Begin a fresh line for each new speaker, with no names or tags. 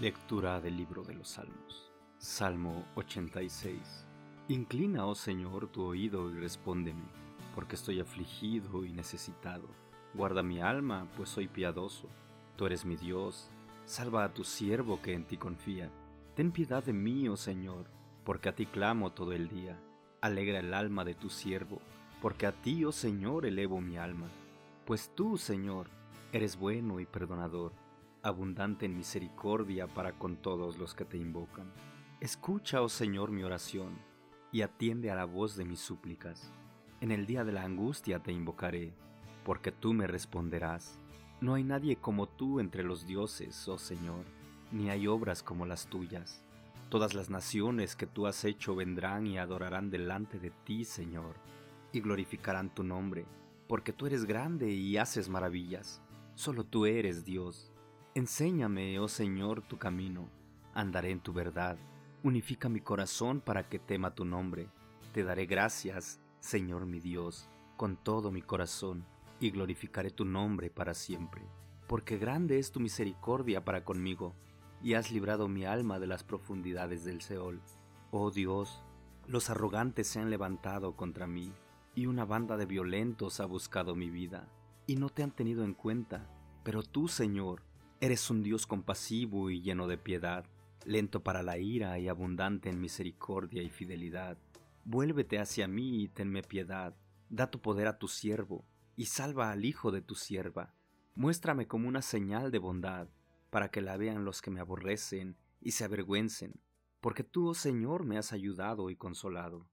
Lectura del libro de los Salmos. Salmo 86. Inclina, oh Señor, tu oído y respóndeme, porque estoy afligido y necesitado. Guarda mi alma, pues soy piadoso. Tú eres mi Dios. Salva a tu siervo que en ti confía. Ten piedad de mí, oh Señor, porque a ti clamo todo el día. Alegra el alma de tu siervo, porque a ti, oh Señor, elevo mi alma. Pues tú, Señor, eres bueno y perdonador abundante en misericordia para con todos los que te invocan. Escucha, oh Señor, mi oración, y atiende a la voz de mis súplicas. En el día de la angustia te invocaré, porque tú me responderás. No hay nadie como tú entre los dioses, oh Señor, ni hay obras como las tuyas. Todas las naciones que tú has hecho vendrán y adorarán delante de ti, Señor, y glorificarán tu nombre, porque tú eres grande y haces maravillas. Solo tú eres Dios. Enséñame, oh Señor, tu camino, andaré en tu verdad. Unifica mi corazón para que tema tu nombre. Te daré gracias, Señor mi Dios, con todo mi corazón, y glorificaré tu nombre para siempre. Porque grande es tu misericordia para conmigo, y has librado mi alma de las profundidades del Seol. Oh Dios, los arrogantes se han levantado contra mí, y una banda de violentos ha buscado mi vida, y no te han tenido en cuenta. Pero tú, Señor, Eres un Dios compasivo y lleno de piedad, lento para la ira y abundante en misericordia y fidelidad. Vuélvete hacia mí y tenme piedad. Da tu poder a tu siervo y salva al hijo de tu sierva. Muéstrame como una señal de bondad, para que la vean los que me aborrecen y se avergüencen, porque tú, oh Señor, me has ayudado y consolado.